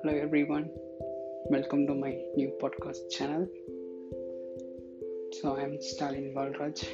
Hello everyone, welcome to my new podcast channel. So I'm Stalin Balraj.